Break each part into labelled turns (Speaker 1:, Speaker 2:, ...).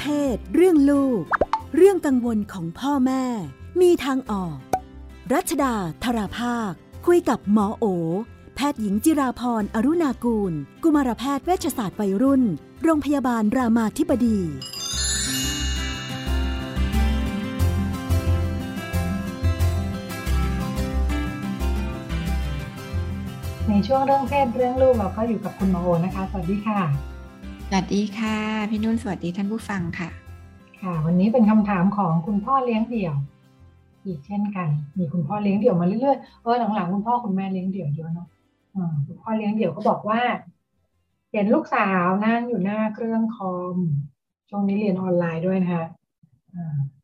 Speaker 1: เพศ เรื่องลูก เรื่องกังวลของพ่อแม่ มีทางออก รัชดาธราภาค คุยกับหมอโอ แพทย์หญิงจิราพรอรุณากูล กุมารแพทย์เวชศาสตร์วัยรุ่น โรงพยาบาลรามาธิบดี
Speaker 2: ในช่วงเรื่องเพศเรื่องลูกเราก็อยู่กับคุณหมอโอนะคะ สวัสดีค่ะ
Speaker 3: สวัสดีค่ะ พี่นุ่นสวัสดีท่านผู้ฟังค่ะ
Speaker 2: ค่ะ วันนี้เป็นคำถามของคุณพ่อเลี้ยงเดี่ยว อีกเช่นกัน มีคุณพ่อเลี้ยงเดี่ยวมาเรื่อยๆเออหลังๆคุณพ่อคุณแม่เลี้ยงเดี่ยวเยอะเนาะคุณพ่อเลี้ยงเดี่ยวก็บอกว่า เห็นลูกสาวนั่งอยู่หน้าเครื่องคอมช่วงนี้เรียนออนไลน์ด้วยนะคะ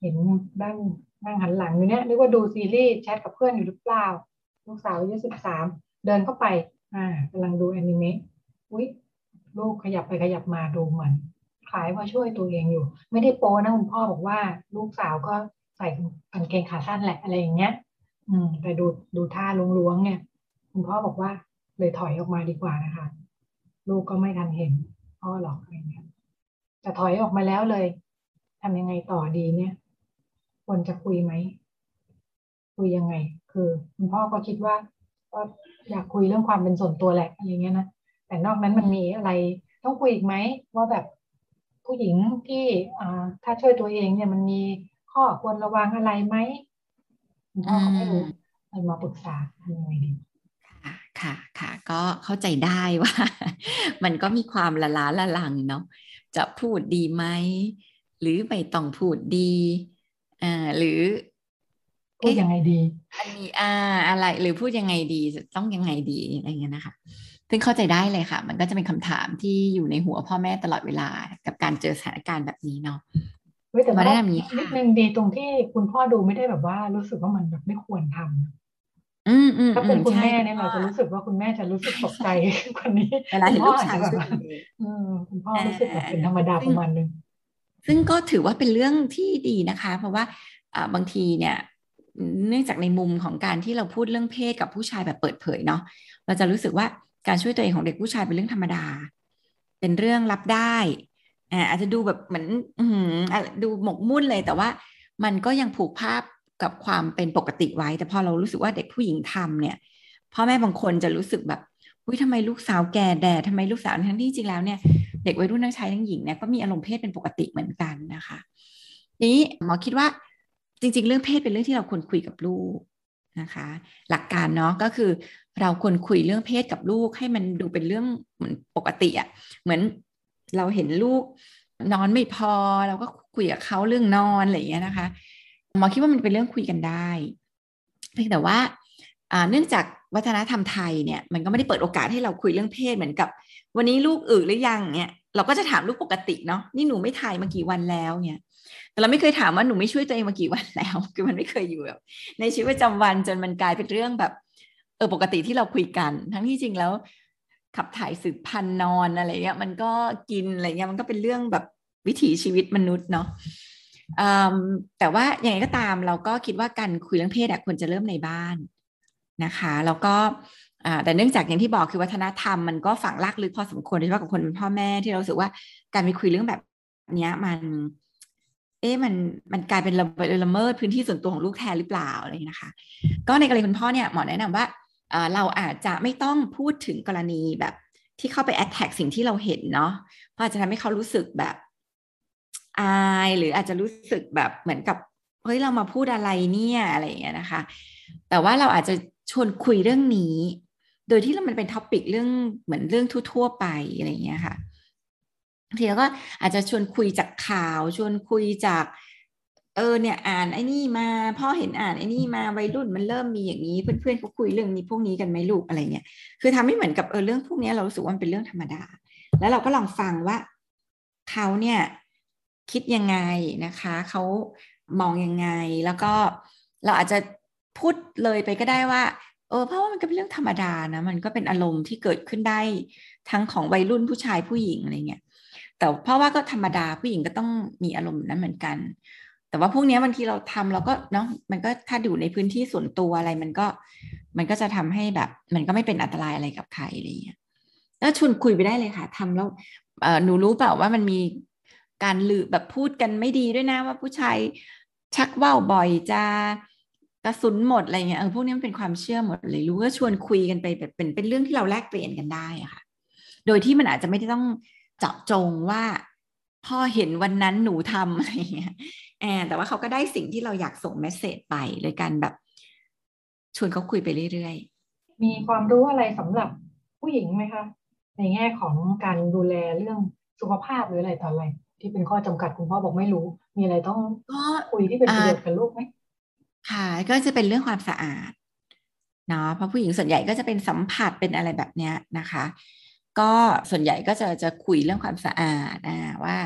Speaker 2: เห็นนั่งนั่งหันหลังอยู่เนี่ยนึกว่าดูซีรีส์แชทกับเพื่อนอยู่หรือเปล่า ลูกสาวอายุสิบสามเดินเข้าไป อ่ากำลังดูแอนิเมะอุ๊ย ลูกขยับไปขยับมาดูเหมือนคล้ายว่าช่วยตัวเองอยู่ ไม่ได้โป้นะคุณพ่อบอกว่า ลูกสาวก็ใส่กางเกงขาสั้นแหละอะไรอย่างเงี้ย อืม แต่ดูดูท่าล้วงๆเนี่ย คุณพ่อบอกว่าเลยถอยออกมาดีกว่านะคะ ลูกก็ไม่ทันเห็น พ่อหรอกอะไรเงี้ยแต่ถอยออกมาแล้วเลยทำยังไงต่อดีเนี่ยควรจะคุยไหมคุยยังไง คือ คุณพ่อก็คิดว่าก็อยากคุยเรื่องความเป็นส่วนตัวแหละอะไรเงี้ยนะ แต่นอกนั้นมันมีอะไรต้องคุยอีกไหมว่าแบบผู้หญิงที่อ่าถ้าช่วยตัวเองเนี่ยมันมีข้อควรระวังอะไรไหมคุณพ่อก็ไม่รู้เลยมาปรึกษาทำยังไงดี
Speaker 3: ค่ะค่ะค่ะก็เข้าใจได้ว่า มันก็มีความละล้าละลังเนาะจะพูดดีไหมหรือไม่ต้องพูดดีอ่าหรือ
Speaker 2: พูดยังไงดี
Speaker 3: อันนี้อ่าอะไรหรือพูดยังไงดีจะต้องยังไงดีอะไรเงี้ยนะคะ ซึ่งเข้าใจได้เลยค่ะ มันก็จะเป็นคำถามที่อยู่ในหัวพ่อแม่ตลอดเวลากับการเจอสถานการณ์แบบนี้เนาะ
Speaker 2: เว้ยแต่
Speaker 3: มา
Speaker 2: ว่า
Speaker 3: ได้ทำอย่างนี้
Speaker 2: นิด
Speaker 3: ค่ะ
Speaker 2: นึงดีตรงที่คุณพ่อดูไม่ได้แบบว่ารู้สึกว่ามันแบบไม่ควรทำ
Speaker 3: อืมอืม
Speaker 2: ถ้าเป็น
Speaker 3: อื
Speaker 2: คุณ
Speaker 3: ใช่
Speaker 2: แม่เนี่ยเราจะรู้สึกว่าคุณแม่จะรู้สึกตกใจกว่านี้
Speaker 3: เวลาเห็นลูกชาย
Speaker 2: คุณพ่ออจจะ
Speaker 3: ช่วย
Speaker 2: แบบ
Speaker 3: ตัวเอง
Speaker 2: อืมคุณพ่อรู้สึกแบบเป็นธรรมดาประมาณนึง
Speaker 3: ซึ่งก็ถือว่าเป็นเรื่องที่ดีนะคะ เพราะว่าอ่าบางทีเนี่ยเนื่องจากในมุมของการที่เราพูดเรื่องเพศกับผู้ชายแบบเปิดเผยเนาะเราจะรู้สึกว่า การช่วยตัวเองของเด็กผู้ชายเป็นเรื่องธรรมดา เป็นเรื่องรับได้อ่าอาจจะดูแบบเหมือนอืดูหมกมุ่นเลยแต่ว่า มันก็ยังผูกภาพกับความเป็นปกติไว้ แต่พอเรารู้สึกว่าเด็กผู้หญิงทำเนี่ยพ่อแม่บางคนจะรู้สึกแบบอุ้ยทำไมลูกสาวแก่แดดทำไมลูกสาวทั้งที่จริงแล้วเนี่ยเด็กวัยรุ่นทั้งชายทั้งหญิงเนี่ยก็มีอารมณ์เพศเป็นปกติเหมือนกันนะคะนี้หมอคิดว่าจริง ๆ เรื่องเพศเป็นเรื่องที่เราควรคุยกับลูกนะคะ หลักการเนาะก็คือ เราควรคุยเรื่องเพศกับลูกให้มันดูเป็นเรื่องเหมือนปกติอะ่ะเหมือนเราเห็นลูกนอนไม่พอ เราก็คุยกับเขาเรื่องนอนอะไรอย่างเงี้ยนะคะหมอคิดว่ามันเป็นเรื่องคุยกันได้เพียงแต่ว่าเนื่องจากวัฒนธรรมไทยเนี่ยมันก็ไม่ได้เปิดโอกาสให้เราคุยเรื่องเพศเหมือนกับ วันนี้ลูกอึหรือยังเนี่ยเราก็จะถามลูกปกติเนาะนี่หนูไม่ถ่ายมากี่วันแล้วเนี่ย แต่เราไม่เคยถามว่าหนูไม่ช่วยตัวเองมากี่วันแล้ว คือมันไม่เคยอยู่แบบในชีวิตประจำวันจนมันกลายเป็นเรื่องแบบ เออปกติที่เราคุยกัน ทั้งที่จริงแล้ว ขับถ่ายสืบพันธุ์นอนอะไรเงี้ยมันก็กินอะไรเงี้ยมันก็เป็นเรื่องแบบวิถีชีวิตมนุษย์เนาะแต่ว่าอย่างไรก็ตามเราก็คิดว่าการคุยเรื่องเพศอะควรจะเริ่มในบ้านนะคะแล้วก็แต่เนื่องจากอย่างที่บอกคือวัฒนธรรมมันก็ฝังลากลึกพอสมควรโดยเฉพาะกับคนเป็นพ่อแม่ที่เราสึกว่าการไปคุยเรื่องแบบเนี้ยมัน เอ๊ะมันมันกลายเป็นละละเมิดพื้นที่ส่วนตัวของลูกแทนหรือเปล่าอะไรนะคะ ก็ในกรณีคุณพ่อเนี่ยหมอแนะนำว่า เราอาจจะไม่ต้องพูดถึงกรณีแบบที่เข้าไป attack สิ่งที่เราเห็นเนาะเพราะอาจจะทำให้เขารู้สึกแบบอายหรืออาจจะรู้สึกแบบเหมือนกับเฮ้ยเรามาพูดอะไรเนี่ยอะไรอย่างเงี้ยนะคะ แต่ว่าเราอาจจะชวนคุยเรื่องนี้ โดยที่มันเป็น topic เรื่องเหมือนเรื่องทั่วๆไปอะไรอย่างเงี้ยค่ะทีแล้วก็อาจจะชวนคุยจากข่าว ชวนคุยจาก เออเนี่ยอ่านไอ้นี่มาพ่อเห็นอ่านไอ้นี่มาวัยรุ่นมันเริ่มมีอย่างนี้ เพื่อนๆเขาคุยเรื่องนี้พวกนี้กันไหมลูกอะไรเงี้ยคือทำให้เหมือนกับเออเรื่องพวกนี้เรารู้สึกว่ามันเป็นเรื่องธรรมดา แล้วเราก็ลองฟังว่าเขาเนี่ยคิดยังไงนะคะเขามองยังไงแล้วก็เราอาจจะพูดเลยไปก็ได้ว่าเออเพราะว่ามันก็เป็นเรื่องธรรมดานะมันก็เป็นอารมณ์ที่เกิดขึ้นได้ทั้งของวัยรุ่นผู้ชายผู้หญิงอะไรเงี้ยแต่เพราะว่าก็ธรรมดาผู้หญิงก็ต้องมีอารมณ์นั้นเหมือนกัน แต่ว่าพวกนี้บางทีเราทำเราก็เนาะมันก็ถ้าอยู่ในพื้นที่ส่วนตัวอะไรมันก็ มันก็จะทำให้แบบ มันก็ไม่เป็นอันตรายอะไรกับใครอะไรอย่างเงี้ยแล้วชวนคุยไปได้เลยค่ะทำแล้วเออหนูรู้เปล่าว่ามันมีการลือแบบพูดกันไม่ดีด้วยนะว่าผู้ชายชักว่าวบ่อยจะกระสุนหมดอะไรเงี้ยเออพวกนี้มันเป็นความเชื่อหมดเลย รู้ก็ชวนคุยกันไปแบบเป็นเป็นเรื่องที่เราแลกเปลี่ยนกันได้อะค่ะ โดยที่มันอาจจะไม่ได้ต้องเจาะจงว่าพ่อเห็นวันนั้นหนูทำอะไรเงี้ย แอบแต่ว่าเขาก็ได้สิ่งที่เราอยากส่งเมสเซจไปเลยกันแบบชวนเขาคุยไปเรื่อย
Speaker 2: ๆ มีความรู้อะไรสำหรับผู้หญิงไหมคะ ในแง่ของการดูแลเรื่องสุขภาพหรืออะไรต่ออะไร ที่เป็นข้อจำกัดคุณพ่อบอกไม่รู้ มีอะไรต้องคุยที่เป็นประโยชน์กับลูกไหม
Speaker 3: ค่ะ ก็จะเป็นเรื่องความสะอาดเนาะเพราะผู้หญิงส่วนใหญ่ก็จะเป็นสัมผัสเป็นอะไรแบบเนี้ยนะคะ ก็ส่วนใหญ่ก็จะจะคุยเรื่องความสะอาดนะว่า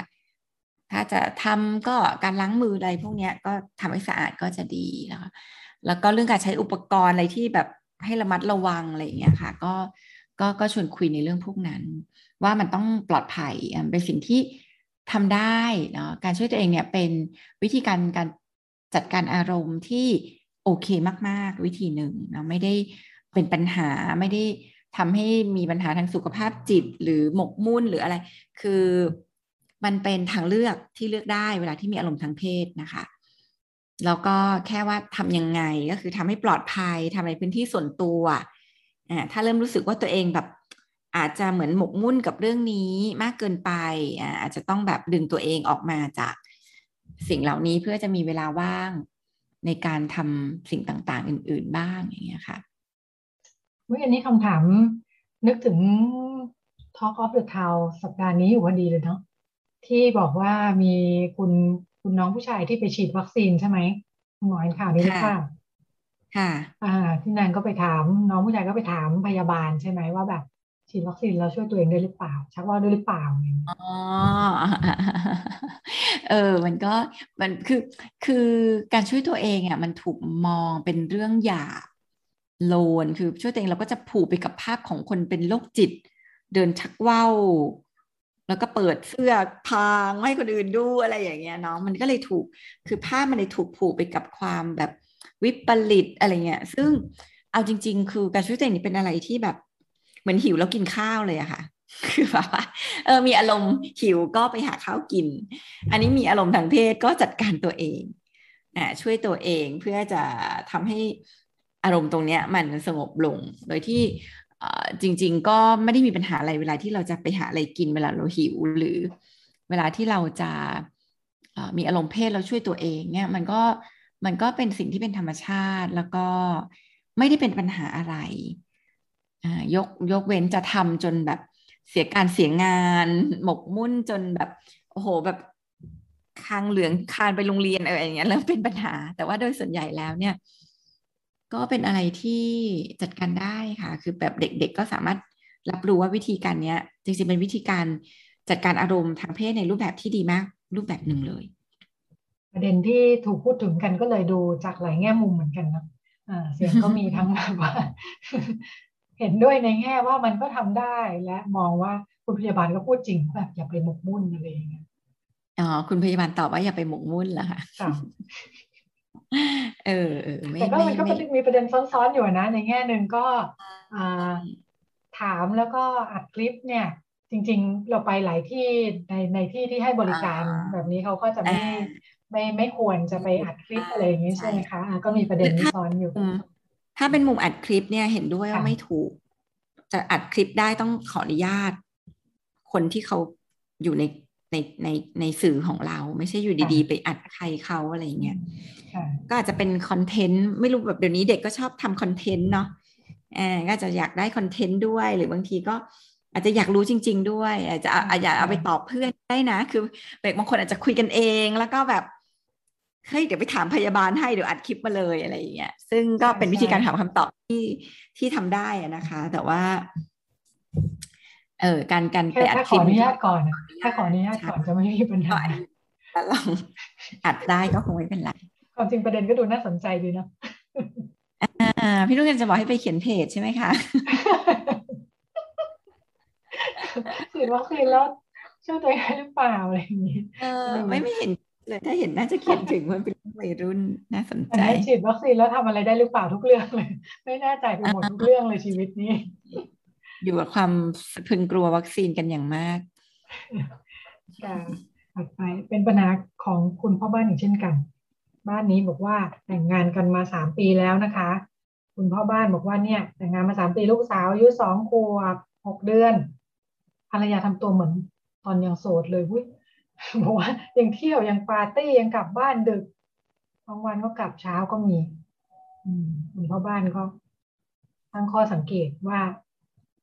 Speaker 3: ถ้าจะทำก็การล้างมืออะไรพวกนี้ก็ทำให้สะอาดก็จะดีนะคะแล้วก็เรื่องการใช้อุปกรณ์อะไรที่แบบให้ระมัดระวังอะไรอย่างเงี้ยค่ะ ก็ก็ก็ชวนคุยในเรื่องพวกนั้น ว่ามันต้องปลอดภัยเป็นสิ่งที่ทำได้เนาะการช่วยตัวเองเนี่ยเป็นวิธีการการจัดการอารมณ์ที่โอเคมาก ๆ วิธีหนึ่งเนาะไม่ได้เป็นปัญหาไม่ได้ทำให้มีปัญหาทางสุขภาพจิตหรือหมกมุ่นหรืออะไร คือ มันเป็นทางเลือกที่เลือกได้เวลาที่มีอารมณ์ทางเพศนะคะ แล้วก็แค่ว่าทำยังไงก็คือทำให้ปลอดภัยทำในพื้นที่ส่วนตัวอ่าถ้าเริ่มรู้สึกว่าตัวเองแบบอาจจะเหมือนหมกมุ่นกับเรื่องนี้มากเกินไปอ่าอาจจะต้องแบบดึงตัวเองออกมาจากสิ่งเหล่านี้เพื่อจะมีเวลาว่างในการทำสิ่งต่างๆ อื่น ๆบ้างอย่างเงี้ยค่ะ
Speaker 2: เมื่ออันนี้คำถามนึกถึง Talk of the Town สัปดาห์นี้อยู่พอดีเลยเนาะ ที่บอกว่ามีคุณคุณน้องผู้ชายที่ไปฉีดวัคซีนใช่ไหมคุณหมอเห็นข่าวนี้หรือเปล่า
Speaker 3: ค่ะ
Speaker 2: อ่า ที่นันก็ไปถาม น้องผู้ชายก็ไปถามพยาบาลใช่ไหมว่าแบบฉีดวัคซีนแล้วช่วยตัวเองได้หรือเปล่า ชักว่าได้หรือเปล่า
Speaker 3: อ๋อเออ มันก็มันคือคือการช่วยตัวเองอะมันถูกมองเป็นเรื่องหยาบโลนคือช่วยตัวเองเราก็จะผูกไปกับภาพของคนเป็นโรคจิต เดินชักว่าว แล้วก็เปิดเสื้อพางให้คนอื่นดูอะไรอย่างเงี้ยเนาะมันก็เลยถูกคือภาพมันเลยถูกผูกไปกับความแบบวิปริตอะไรเงี้ยซึ่งเอาจริง ๆ คือการช่วยตัวเองนี่เป็นอะไรที่แบบ เหมือนหิวแล้วกินข้าวเลยอะค่ะ คือแบบว่าเออมีอารมณ์หิวก็ไปหาข้าวกิน อันนี้มีอารมณ์ทางเพศก็จัดการตัวเองอ่าช่วยตัวเองเพื่อจะทำให้อารมณ์ตรงเนี้ยมันสงบลง โดยที่ จริง ๆ ก็ไม่ได้มีปัญหาอะไรเวลาที่เราจะไปหาอะไรกินเวลาเราหิวหรือ เวลาที่เราจะมีอารมณ์เพศเราช่วยตัวเองเนี่ยมันก็มันก็เป็นสิ่งที่เป็นธรรมชาติแล้วก็ไม่ได้เป็นปัญหาอะไรยกยกเว้นจะทำจนแบบเสียการเสียงานหมกมุ่นจนแบบโอ้โหแบบคางเหลืองคานไปโรงเรียนอะไรอย่างเงี้ยเริ่มเป็นปัญหา แต่ว่าโดยส่วนใหญ่แล้วเนี่ย ก็เป็นอะไรที่จัดการได้ค่ะ คือแบบเด็กๆก็สามารถรับรู้ว่าวิธีการเนี้ย จริงๆเป็นวิธีการจัดการอารมณ์ทางเพศในรูปแบบที่ดีมาก รูปแบบหนึ่งเลย
Speaker 2: ประเด็นที่ถูกพูดถึงกันก็เลยดูจากหลายแง่มุมเหมือนกันนะอ่าเสียงก็มีทั้งแบบว่า เห็นด้วยในแง่ว่ามันก็ทำได้และมองว่าคุณพยาบาลก็พูดจริงแบบอย่าไปหมกมุ่นอะไรอย่างเงี้ย
Speaker 3: อ๋อคุณพยาบาลตอบว่าอย่าไปหมกมุ่นเหรอคะ เออเออ
Speaker 2: แต่ก็มันก็มีประเด็นซ้อนๆอยู่นะในแง่หนึ่งก็ถามแล้วก็อัดคลิปเนี่ย จริง ๆ เราไปหลายที่ในในที่ที่ให้บริการแบบนี้เขาก็จะไม่ไม่ไม่ควรจะไปอัดคลิปอะไรอย่างนี้ใช่ไหมคะก็มีประเด็นนี้ซ้อนอยู่
Speaker 3: ถ้าเป็นมุมอัดคลิปเนี่ยเห็นด้วยว่าไม่ถูก จะอัดคลิปได้ต้องขออนุญาต คนที่เขาอยู่ใน ในในในสื่อของเรา ไม่ใช่อยู่ดีๆ ไปอัดใครเขาอะไรเงี้ยก็อาจจะเป็นคอนเทนต์ไม่รู้แบบเดี๋ยวนี้เด็กก็ชอบทำคอนเทนต์เนาะอก็จะอยากได้คอนเทนต์ด้วย หรือบางทีก็อาจจะอยากรู้จริง ๆ ด้วย อาจจะอาจจะเอาไปตอบเพื่อนได้นะ คือเด็กบางคนอาจจะคุยกันเองแล้วก็แบบเฮ้ยเดี๋ยวไปถามพยาบาลให้เดี๋ยวอัดคลิปมาเลยอะไรอย่างเงี้ยซึ่งก็เป็นวิธีการถามคำตอบที่ที่ทำได้นะคะ แต่ว่า เออการการไปอัดคลิปขอ
Speaker 2: อนุญาตก่อนถ้าขออนุญาตก่อนจะไม่มีปัญหา
Speaker 3: แล้วลองอัดได้ก็คงไม่เป็นไร
Speaker 2: ความจริงประเด็นก็ดูน่าสนใจดีนะ
Speaker 3: อ่าพี่ลูกจะบอกให้ไปเขียนเพจใช่ไหมคะ
Speaker 2: ฉีดวัคซีนแล้วช่วยตัวเองหรือเปล่าอะไรอย่างนี้
Speaker 3: เออไม่ไม่เห็นเลยถ้าเห็นน่าจะเขียนถึงว่าเป็นวัยรุ่นน่าสนใจ
Speaker 2: ฉีดวัคซีนแล้วทำอะไรได้หรือเปล่าทุกเรื่องเลย ไม่แน่ใจไปหมดทุกเรื่องเลยชีวิตนี้
Speaker 3: อยู่กับความพึงกลัววัคซีนกันอย่างมาก
Speaker 2: ค่ะถัดไปเป็นปัญหาของคุณพ่อบ้านอีกเช่นกัน บ้านนี้บอกว่าแต่งงานกันมาสามปีแล้วนะคะ คุณพ่อบ้านบอกว่าเนี่ย แต่งงานมาสามปีลูกสาวอายุสองขวบหกเดือนภรรยาทำตัวเหมือนตอนยังโสดเลยวุ้ยบอกว่ายังเที่ยวยังปาร์ตี้ยังกลับบ้านดึกบางวันก็กลับเช้าก็มี อืมคุณพ่อบ้านก็ตั้งข้อสังเกตว่า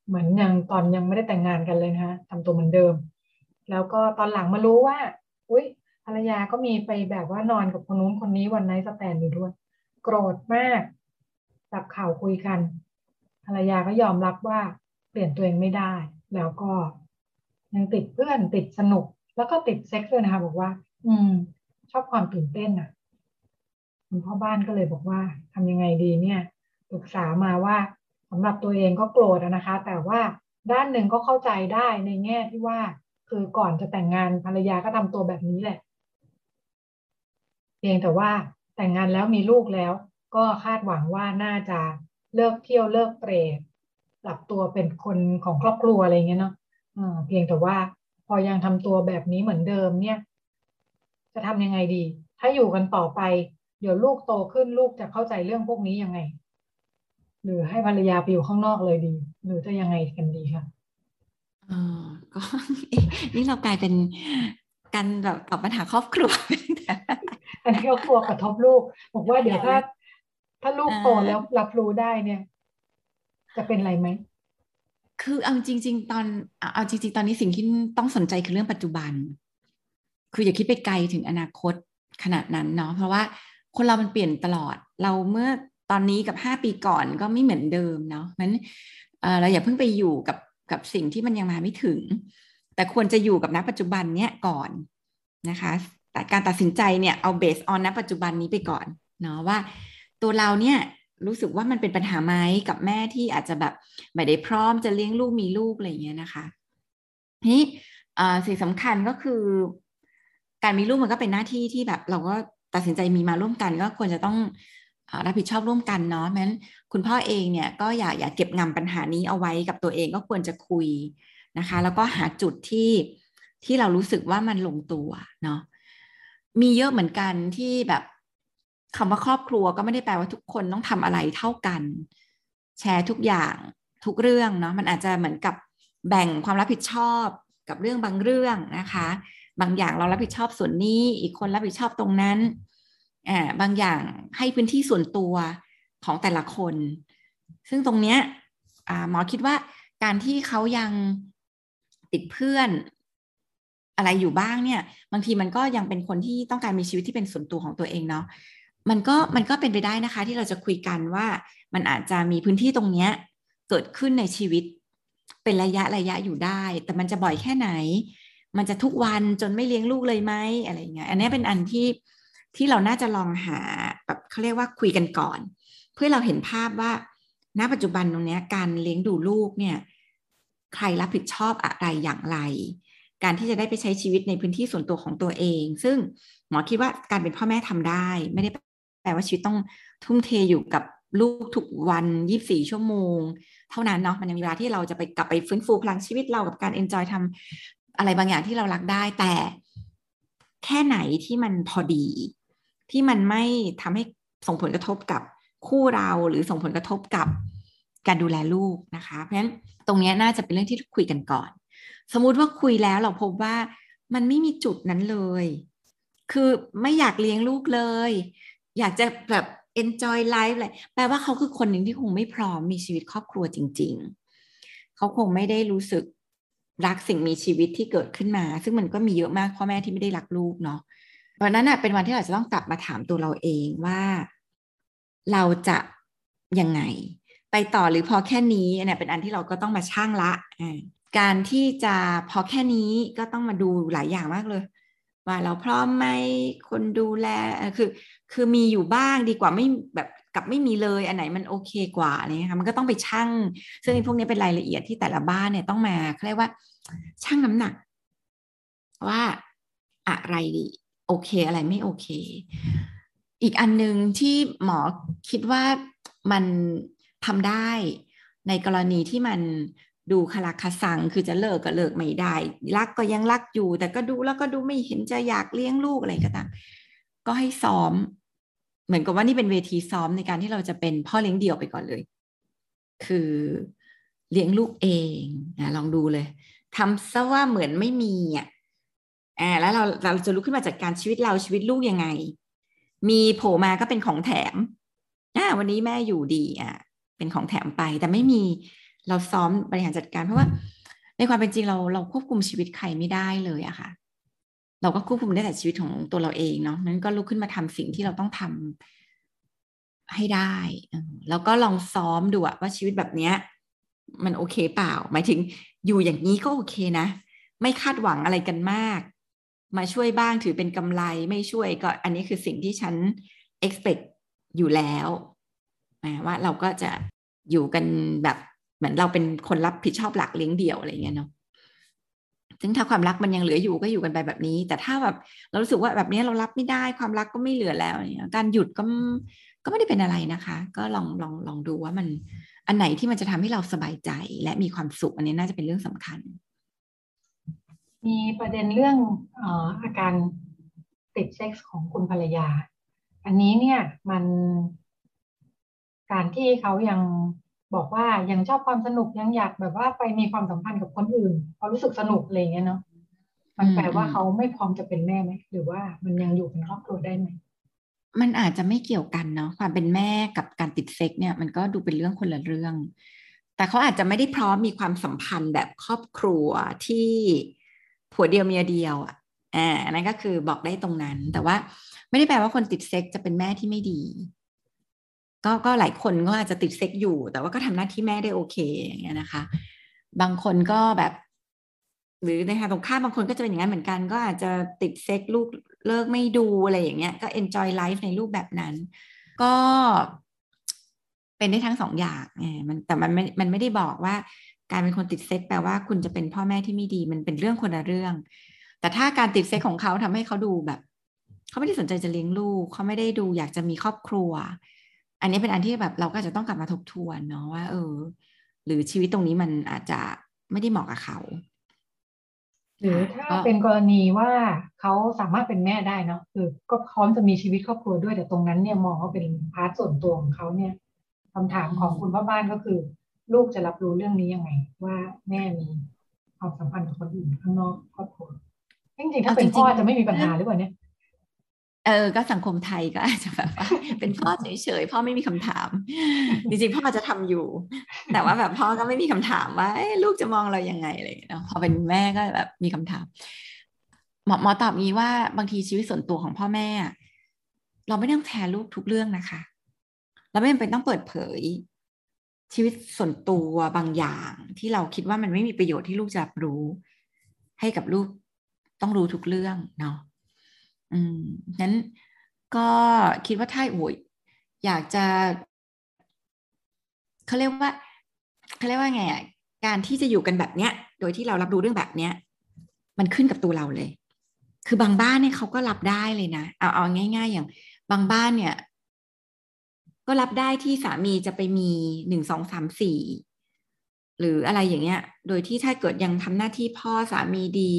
Speaker 2: เหมือนยังตอนยังไม่ได้แต่งงานกันเลยนะคะทำตัวเหมือนเดิม แล้วก็ตอนหลังมารู้ว่า อุ้ยภรรยาก็มีไปแบบว่านอนกับคนนู้นคนนี้ one night stand อยู่ด้วย โกรธมากจับข่าวคุยกัน ภรรยาก็ยอมรับว่าเปลี่ยนตัวเองไม่ได้ แล้วก็ยังติดเพื่อนติดสนุก แล้วก็ติดเซ็กซ์ด้วยนะคะบอกว่า อืม ชอบความตื่นเต้นอะคุณพ่อบ้านก็เลยบอกว่าทำยังไงดีเนี่ยปรึกษามาว่า สำหรับตัวเองก็โกรธนะคะ แต่ว่าด้านหนึ่งก็เข้าใจได้ในแง่ที่ว่า คือก่อนจะแต่งงานภรรยาก็ทำตัวแบบนี้แหละ เพียงแต่ว่าแต่งงานแล้วมีลูกแล้ว ก็คาดหวังว่าน่าจะเลิกเที่ยวเลิกเตรตปรับตัวเป็นคนของครอบครัวอะไรเงี้ยเนาะเพียงแต่ว่าพอยังทำตัวแบบนี้เหมือนเดิมเนี่ย จะทำยังไงดี ถ้าอยู่กันต่อไป เดี๋ยวลูกโตขึ้นลูกจะเข้าใจเรื่องพวกนี้ยังไง หรือให้ภรรยาไปอยู่ข้างนอกเลยดี หรือจะยังไงกันดีคะ
Speaker 3: อ๋อก็นี่เรากลายเป็นการแบบตอบปัญหาครอบครัว
Speaker 2: อันนี้ครอบครัวกระทบลูก บอกว่าเดี๋ยวถ้า ถ้าลูกโตแล้วรับรู้ได้เนี่ย จะเป็นอะไรไหม
Speaker 3: คือเอาจริง ๆ ตอนเอาจริง ๆ ตอนนี้สิ่งที่ต้องสนใจคือเรื่องปัจจุบัน คืออย่าคิดไปไกลถึงอนาคตขนาดนั้นเนาะเพราะว่าคนเรามันเปลี่ยนตลอด เราเมื่อ ตอนนี้กับห้าปีก่อนก็ไม่เหมือนเดิมเนาะมันเราอย่าเพิ่งไปอยู่กับกับสิ่งที่มันยังมาไม่ถึง แต่ควรจะอยู่กับณปัจจุบันเนี้ยก่อนนะคะแต่การตัดสินใจเนี่ยเอาเบสออนณปัจจุบันนี้ไปก่อนเนาะว่าตัวเราเนี่ยรู้สึกว่ามันเป็นปัญหาไหมกับแม่ที่อาจจะแบบไม่ได้พร้อมจะเลี้ยงลูกมีลูกอะไรเงี้ยนะคะนี่สิ่งสำคัญก็คือ การมีลูกมันก็เป็นหน้าที่ที่แบบเราก็ตัดสินใจมีมาร่วมกัน ก็ควรจะต้อง รับผิดชอบร่วมกันเนาะแม้นคุณพ่อเองเนี่ยก็อย่าอย่าเก็บงำปัญหานี้เอาไว้กับตัวเองก็ควรจะคุยนะคะ แล้วก็หาจุดที่ที่เรารู้สึกว่ามันลงตัวเนาะมีเยอะเหมือนกันที่แบบคำว่าครอบครัวก็ไม่ได้แปลว่าทุกคนต้องทำอะไรเท่ากัน แชร์ทุกอย่างทุกเรื่องเนาะมันอาจจะเหมือนกับแบ่งความรับผิดชอบกับเรื่องบางเรื่องนะคะ บางอย่างเรารับผิดชอบส่วนนี้ อีกคนรับผิดชอบตรงนั้น อ่าบางอย่างให้พื้นที่ส่วนตัวของแต่ละคน ซึ่งตรงเนี้ยหมอคิดว่าการที่เขายังติดเพื่อนอะไรอยู่บ้างเนี่ย บางทีมันก็ยังเป็นคนที่ต้องการมีชีวิตที่เป็นส่วนตัวของตัวเองเนาะมันก็มันก็เป็นไปได้นะคะ ที่เราจะคุยกันว่ามันอาจจะมีพื้นที่ตรงเนี้ยเกิดขึ้นในชีวิต เป็นระยะระยะอยู่ได้ แต่มันจะบ่อยแค่ไหน มันจะทุกวันจนไม่เลี้ยงลูกเลยไหมอะไรเงี้ยอันนี้เป็นอันที่ ที่เราน่าจะลองหาแบบเขาเรียกว่าคุยกันก่อน เพื่อเราเห็นภาพว่า ณปัจจุบันตรงนี้การเลี้ยงดูลูกเนี่ยใครรับผิดชอบอะไรอย่างไร การที่จะได้ไปใช้ชีวิตในพื้นที่ส่วนตัวของตัวเอง ซึ่งหมอคิดว่าการเป็นพ่อแม่ทำได้ ไม่ได้แปลว่าชีวิตต้องทุ่มเทอยู่กับลูกทุกวันยี่บสี่ชั่วโมง เท่านั้นเนาะมันยังมีเวลาที่เราจะไปกลับไปฟื้นฟูพลังชีวิตเรากับการเอนจอยทำอะไรบางอย่างที่เรารักได้แต่แค่ไหนที่มันพอดี ที่มันไม่ทำให้ส่งผลกระทบกับคู่เราหรือส่งผลกระทบกับการดูแลลูกนะคะ เพราะฉะนั้นตรงนี้น่าจะเป็นเรื่องที่คุยกันก่อน สมมุติว่าคุยแล้วเราพบว่ามันไม่มีจุดนั้นเลย คือไม่อยากเลี้ยงลูกเลย อยากจะแบบ enjoy life เลยแปลว่าเขาคือคนหนึ่งที่คงไม่พร้อมมีชีวิตครอบครัวจริง ๆ เขาคงไม่ได้รู้สึกรักสิ่งมีชีวิตที่เกิดขึ้นมา ซึ่งมันก็มีเยอะมากพ่อแม่ที่ไม่ได้รักลูกเนาะ วันนั้นเป็นวันที่เราจะต้องกลับมาถามตัวเราเองว่า เราจะยังไง ไปต่อหรือพอแค่นี้เนี่ยเป็นอันที่เราก็ต้องมาช่างละการที่จะพอแค่นี้ก็ต้องมาดูหลายอย่างมากเลย ว่าเราพร้อมไหมคนดูแลคือ คือมีอยู่บ้างดีกว่าไม่แบบกับไม่มีเลยอันไหนมันโอเคกว่าอะไรเงี้ยค่ะมันก็ต้องไปชั่ง ซึ่งพวกนี้เป็นรายละเอียดที่แต่ละบ้านเนี่ยต้องมาเขาเรียกว่าชั่งน้ำหนัก ว่าอะไรดี โอเคอะไรไม่โอเค อีกอันหนึ่งที่หมอคิดว่ามันทำได้ในกรณีที่มันดูคลาคสังคือจะเลิกก็เลิกไม่ได้ รักก็ยังรักอยู่ แต่ก็ดูแล้วก็ดูไม่เห็นจะอยากเลี้ยงลูกอะไรก็ตามก็ให้ซ้อม เหมือนกับว่านี่เป็นเวทีซ้อมในการที่เราจะเป็นพ่อเลี้ยงเดี่ยวไปก่อนเลย คือเลี้ยงลูกเองนะลองดูเลยทำซะว่าเหมือนไม่มีอะ อ่าแล้วเราเราจะลุกขึ้นมาจัดการชีวิตเราชีวิตลูกยังไง มีโผล่มาก็เป็นของแถมอ่าวันนี้แม่อยู่ดีอะเป็นของแถมไป แต่ไม่มีเราซ้อมบริหารจัดการ เพราะว่า ในความเป็นจริงเราเราควบคุมชีวิตใครไม่ได้เลยอะค่ะ เราก็ควบคุมได้แต่ชีวิตของตัวเราเองเนาะนั้นก็ลุกขึ้นมาทำสิ่งที่เราต้องทำให้ได้แล้วก็ลองซ้อมดูว่าชีวิตแบบเนี้ย มันโอเคเปล่า หมายถึงอยู่อย่างนี้ก็โอเคนะ ไม่คาดหวังอะไรกันมาก มาช่วยบ้างถือเป็นกำไรไม่ช่วยก็อันนี้คือสิ่งที่ฉัน expect อยู่แล้วว่าเราก็จะอยู่กันแบบเหมือนเราเป็นคนรับผิดชอบหลักเลี้ยงเดี่ยวอะไรเงี้ยเนาะซึ่งถ้าความรักมันยังเหลืออยู่ก็อยู่กันไปแบบนี้ แต่ถ้าแบบเรารู้สึกว่าแบบนี้เรารับไม่ได้ความรักก็ไม่เหลือแล้วเนี่ยการหยุดก็ก็ไม่ได้เป็นอะไรนะคะ ก็ลองลองลองดูว่ามันอันไหนที่มันจะทำให้เราสบายใจ และมีความสุขอันนี้น่าจะเป็นเรื่องสำคัญ
Speaker 2: มีประเด็นเรื่องออาการติดเซ็กส์ของคุณภรรยา อันนี้เนี่ยมันการที่เขายังบอกว่ายังชอบความสนุกยังอยากแบบว่าไปมีความสัมพันธ์กับคนอื่นเพราะรู้สึกสนุกอะไรเงี้ยเนาะมันแปลว่าเขาไม่พร้อมจะเป็นแม่ไหมหรือว่ามันยังอยู่เป็นครอบครัวได้ไหม
Speaker 3: มันอาจจะไม่เกี่ยวกันเนาะความเป็นแม่กับการติดเซ็กเนี่ยมันก็ดูเป็นเรื่องคนละเรื่อง แต่เขาอาจจะไม่ได้พร้อมมีความสัมพันธ์แบบครอบครัวที่ ผัวเดียวเมียเดียวอะอ่านั่นก็คือบอกได้ตรงนั้น แต่ว่าไม่ได้แปลว่าคนติดเซ็กจะเป็นแม่ที่ไม่ดี ก็ก็หลายคนก็อาจจะติดเซ็กอยู่ แต่ว่าก็ทำหน้าที่แม่ได้โอเคอย่างเงี้ยนะคะ บางคนก็แบบ หรือในทางตรงข้ามบางคนก็จะเป็นอย่างนั้นเหมือนกัน ก็อาจจะติดเซ็กลูกเลิกไม่ดูอะไรอย่างเงี้ย ก็ enjoy life ในรูปแบบนั้น ก็เป็นได้ทั้งสองอย่างไงมันแต่มันไม่มันไม่ได้บอกว่า การเป็นคนติดเซ็กซ์แปลว่าคุณจะเป็นพ่อแม่ที่ไม่ดีมันเป็นเรื่องคนละเรื่อง แต่ถ้าการติดเซ็กซ์ของเขาทำให้เขาดูแบบ เขาไม่ได้สนใจจะเลี้ยงลูก เขาไม่ได้ดูอยากจะมีครอบครัว อันนี้เป็นอันที่แบบเราก็จะต้องกลับมาทบทวนเนาะว่า เออ หรือชีวิตตรงนี้มันอาจจะไม่ได้เหมาะกับเขา
Speaker 2: หรือถ้าเป็นกรณีว่าเขาสามารถเป็นแม่ได้เนาะคือ ก็พร้อมจะมีชีวิตครอบครัวด้วยแต่ตรงนั้นเนี่ยมองว่าเป็น part ส่วนตัวของเขาเนี่ยคำถามของคุณพ่อบ้านก็คือ ลูกจะรับรู้เรื่องนี้ยังไง ว่าแม่มีความสัมพันธ์กับคนอื่นข้างนอกครอบครัวจริงๆถ้าเป็นพ่อจะไม่มีปัญหาหรือเปล่าเนี่ย
Speaker 3: เออ ก็สังคมไทยก็อาจจะแบบว่าเป็นพ่อเฉยๆ พ่อไม่มีคำถาม จริงๆ พ่อจะทำอยู่ แต่ว่าแบบพ่อก็ไม่มีคำถามว่าลูกจะมองเรายังไงอะไรเนาะพอเป็นแม่ก็แบบมีคำถาม หมอหมอตอบงี้ว่าบางทีชีวิตส่วนตัวของพ่อแม่ เราไม่ต้องแชร์ลูกทุกเรื่องนะคะ เราไม่จำเป็นต้องเปิดเผย ชีวิตส่วนตัวบางอย่างที่เราคิดว่ามันไม่มีประโยชน์ที่ลูกจะรู้ ให้กับลูกต้องรู้ทุกเรื่องเนาะอืมนั้นก็คิดว่าถ้าโอยอยากจะเขาเรียกว่าเขาเรียกว่าไงอะการที่จะอยู่กันแบบเนี้ย โดยที่เรารับรู้เรื่องแบบเนี้ย มันขึ้นกับตัวเราเลย คือบางบ้านเนี่ยเขาก็รับได้เลยนะเอาเอาง่าย ๆ อย่าง บางบ้านเนี่ย ก็รับได้ที่สามีจะไปมีหนึ่งสองสามสี่หรืออะไรอย่างเงี้ย โดยที่ถ้าเกิดยังทำหน้าที่พ่อสามีดี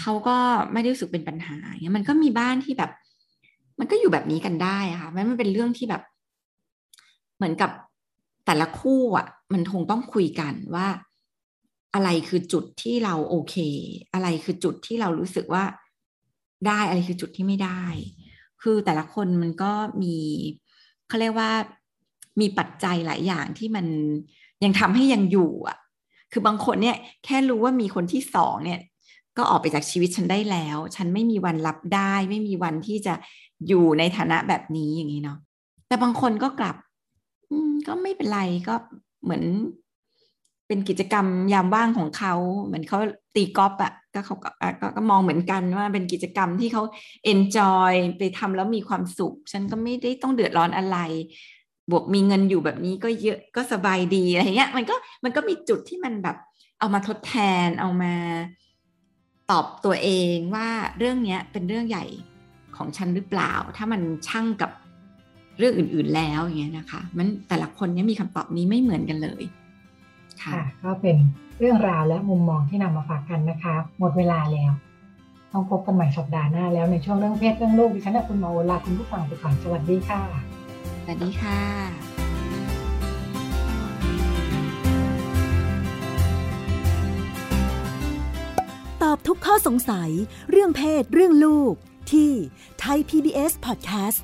Speaker 3: เขาก็ไม่ได้รู้สึกเป็นปัญหาเงี้ยมันก็มีบ้านที่แบบ มันก็อยู่แบบนี้กันได้ค่ะมันเป็นเรื่องที่แบบ เหมือนกับแต่ละคู่อะ มันคงต้องคุยกันว่า อะไรคือจุดที่เราโอเค อะไรคือจุดที่เรารู้สึกว่าได้อะไรคือจุดที่ไม่ได้ คือแต่ละคนมันก็มี เขาเรียกว่ามีปัจจัยหลายอย่างที่มันยังทำให้ยังอยู่อะ คือบางคนเนี่ยแค่รู้ว่ามีคนที่สองเนี่ย ก็ออกไปจากชีวิตฉันได้แล้ว ฉันไม่มีวันรับได้ ไม่มีวันที่จะอยู่ในฐานะแบบนี้อย่างนี้เนาะแต่บางคนก็กลับ อืม ก็ไม่เป็นไรก็เหมือนเป็นกิจกรรมยามว่างของเขา เหมือนเขาตีกอล์ฟอะ ก็เขาก็ก็มองเหมือนกันว่าเป็นกิจกรรมที่เขาเอนจอยไปทำแล้วมีความสุข ฉันก็ไม่ได้ต้องเดือดร้อนอะไร บวกมีเงินอยู่แบบนี้ก็เยอะก็สบายดีอะไรเงี้ยมันก็มันก็มีจุดที่มันแบบเอามาทดแทนเอามาตอบตัวเองว่าเรื่องเนี้ยเป็นเรื่องใหญ่ของฉันหรือเปล่า ถ้ามันช่างกับเรื่องอื่น ๆแล้วอย่างเงี้ยนะคะ มันแต่ละคนเนี้ยมีคำตอบนี้ไม่เหมือนกันเลย ค่ะ
Speaker 2: ก็เป็นเรื่องราวและมุมมองที่นำมาฝากกันนะคะ หมดเวลาแล้ว ต้องพบกันใหม่สัปดาห์หน้าแล้วในช่วงเรื่องเพศเรื่องลูกดิฉันและคุณหมอโอลาคุณผู้ฟังไปก่อนสวัสดีค่ะ
Speaker 3: สวัสดีค่ะ
Speaker 1: ตอบทุกข้อสงสัยเรื่องเพศเรื่องลูก ที่ Thai PBS Podcast